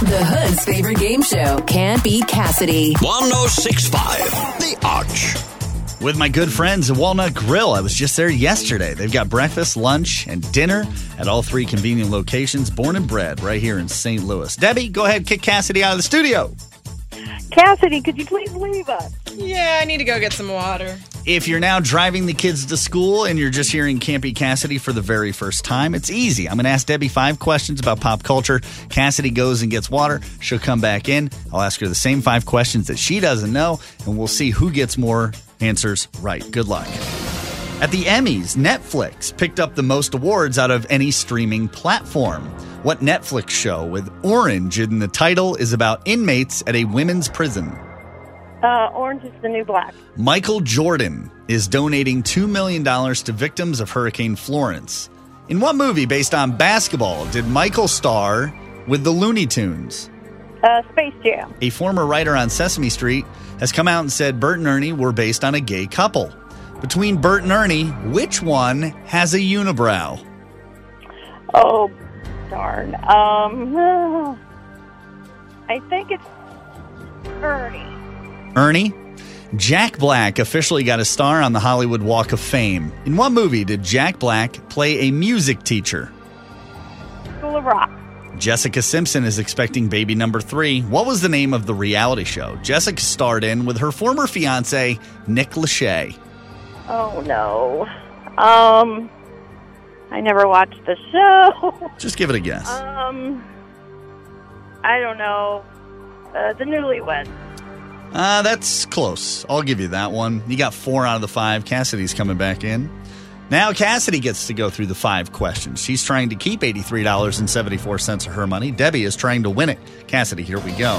The Hood's favorite game show can't beat Cassidy. 1065 The Arch. with my good friends at Walnut Grill. I was just there yesterday. They've got breakfast, lunch, and dinner at all three convenient locations, born and bred right here in St. Louis. Debbie, go ahead, kick Cassidy out of the studio. Cassidy, could you please leave us? Yeah, I need to go get some water. If you're now driving the kids to school and you're just hearing Can't Beat Cassidy for the very first time, it's easy. I'm going to ask Debbie five questions about pop culture. Cassidy goes and gets water. She'll come back in. I'll ask her the same five questions that she doesn't know, and we'll see who gets more answers right. Good luck. At the Emmys, Netflix picked up the most awards out of any streaming platform. What Netflix show with orange in the title is about inmates at a women's prison? Uh, Orange is the New Black. Michael Jordan is donating $2 million to victims of Hurricane Florence. In what movie based on basketball did Michael star with the Looney Tunes? Uh, Space Jam. A former writer on Sesame Street has come out and said Bert and Ernie were based on a gay couple. Between Bert and Ernie, which one has a unibrow? Oh, darn. Um, I think it's Ernie. Ernie? Jack Black officially got a star on the Hollywood Walk of Fame. In what movie did Jack Black play a music teacher? School of Rock. Jessica Simpson is expecting baby number three. What was the name of the reality show Jessica starred in with her former fiance, Nick Lachey? Oh no. Um, I never watched the show. Just give it a guess. um, I don't know. Uh, the Newlyweds. Uh, that's close. I'll give you that one. You got four out of the five. Cassidy's coming back in. Now Cassidy gets to go through the five questions. She's trying to keep $83.74 of her money. Debbie is trying to win it. Cassidy, here we go.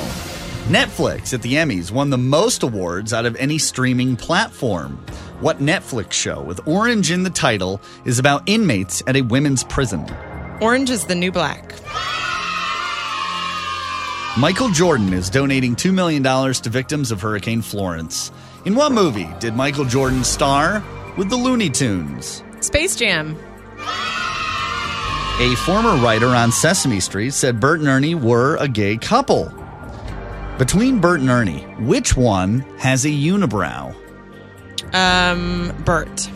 Netflix at the Emmys won the most awards out of any streaming platform. What Netflix show with orange in the title is about inmates at a women's prison? Orange is the new black. Michael Jordan is donating $2 million to victims of Hurricane Florence. In what movie did Michael Jordan star with the Looney Tunes? Space Jam. A former writer on Sesame Street said Bert and Ernie were a gay couple. Between Bert and Ernie, which one has a unibrow? Um, Bert.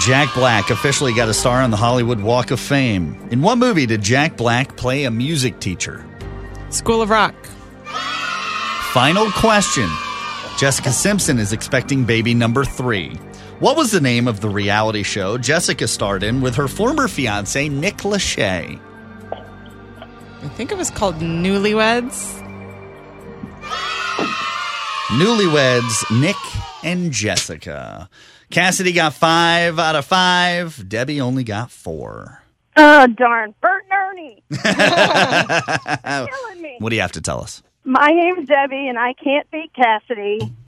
Jack Black officially got a star on the Hollywood Walk of Fame. In what movie did Jack Black play a music teacher? School of Rock. Final question. Jessica Simpson is expecting baby number three. What was the name of the reality show Jessica starred in with her former fiance, Nick Lachey? I think it was called Newlyweds. Newlyweds, Nick and Jessica. Cassidy got five out of five. Debbie only got four. Oh, darn. Bert and Ernie. Killing me. What do you have to tell us? My name's Debbie, and I can't beat Cassidy.